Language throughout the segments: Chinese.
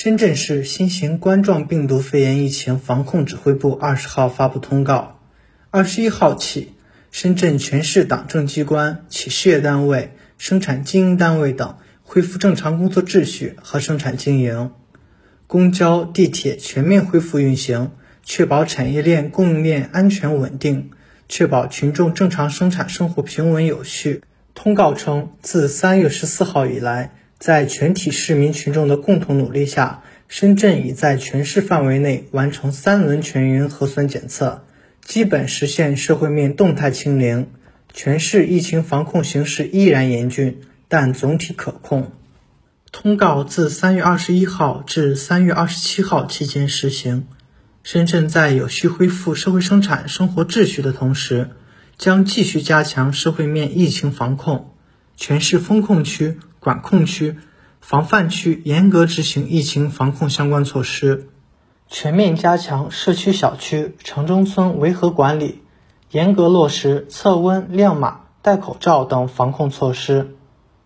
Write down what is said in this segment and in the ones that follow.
深圳市新型冠状病毒肺炎疫情防控指挥部二十号发布通告，二十一号起，深圳全市党政机关、企事业单位、生产经营单位等恢复正常工作秩序和生产经营，公交、地铁全面恢复运行，确保产业链供应链安全稳定，确保群众正常生产生活平稳有序。通告称，自三月十四号以来。在全体市民群众的共同努力下，深圳已在全市范围内完成三轮全员核酸检测，基本实现社会面动态清零。全市疫情防控形势依然严峻，但总体可控。通告自三月二十一号至三月二十七号期间实行。深圳在有序恢复社会生产生活秩序的同时，将继续加强社会面疫情防控。全市封控区。管控区、防范区严格执行疫情防控相关措施，全面加强社区小区、城中村维和管理，严格落实测温、亮码、戴口罩等防控措施，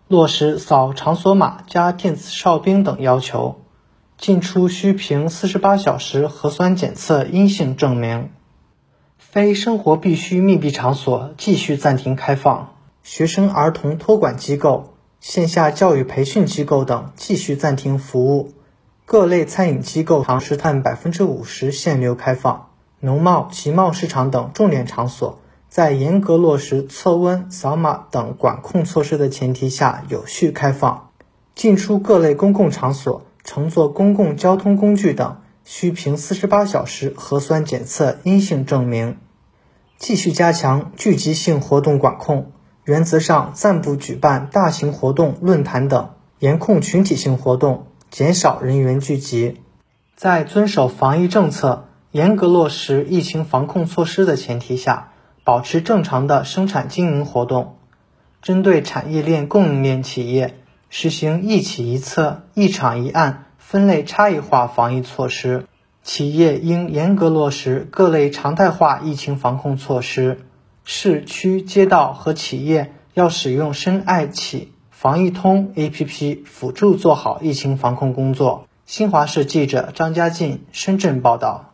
落实扫场所码加电子哨兵等要求。进出需凭四十八小时核酸检测阴性证明。非生活必需密闭场所继续暂停开放，学生儿童托管机构。线下教育培训机构等继续暂停服务，各类餐饮机构堂食占百分之五十限流开放，农贸、集贸市场等重点场所在严格落实测温、扫码等管控措施的前提下有序开放。进出各类公共场所、乘坐公共交通工具等需凭四十八小时核酸检测阴性证明。继续加强聚集性活动管控。原则上暂不举办大型活动、论坛等，严控群体性活动，减少人员聚集。在遵守防疫政策、严格落实疫情防控措施的前提下，保持正常的生产经营活动。针对产业链供应链企业，实行一企一策、一场一案、分类差异化防疫措施。企业应严格落实各类常态化疫情防控措施。市区街道和企业要使用深爱企防疫通 APP 辅助做好疫情防控工作。新华社记者张佳静深圳报道。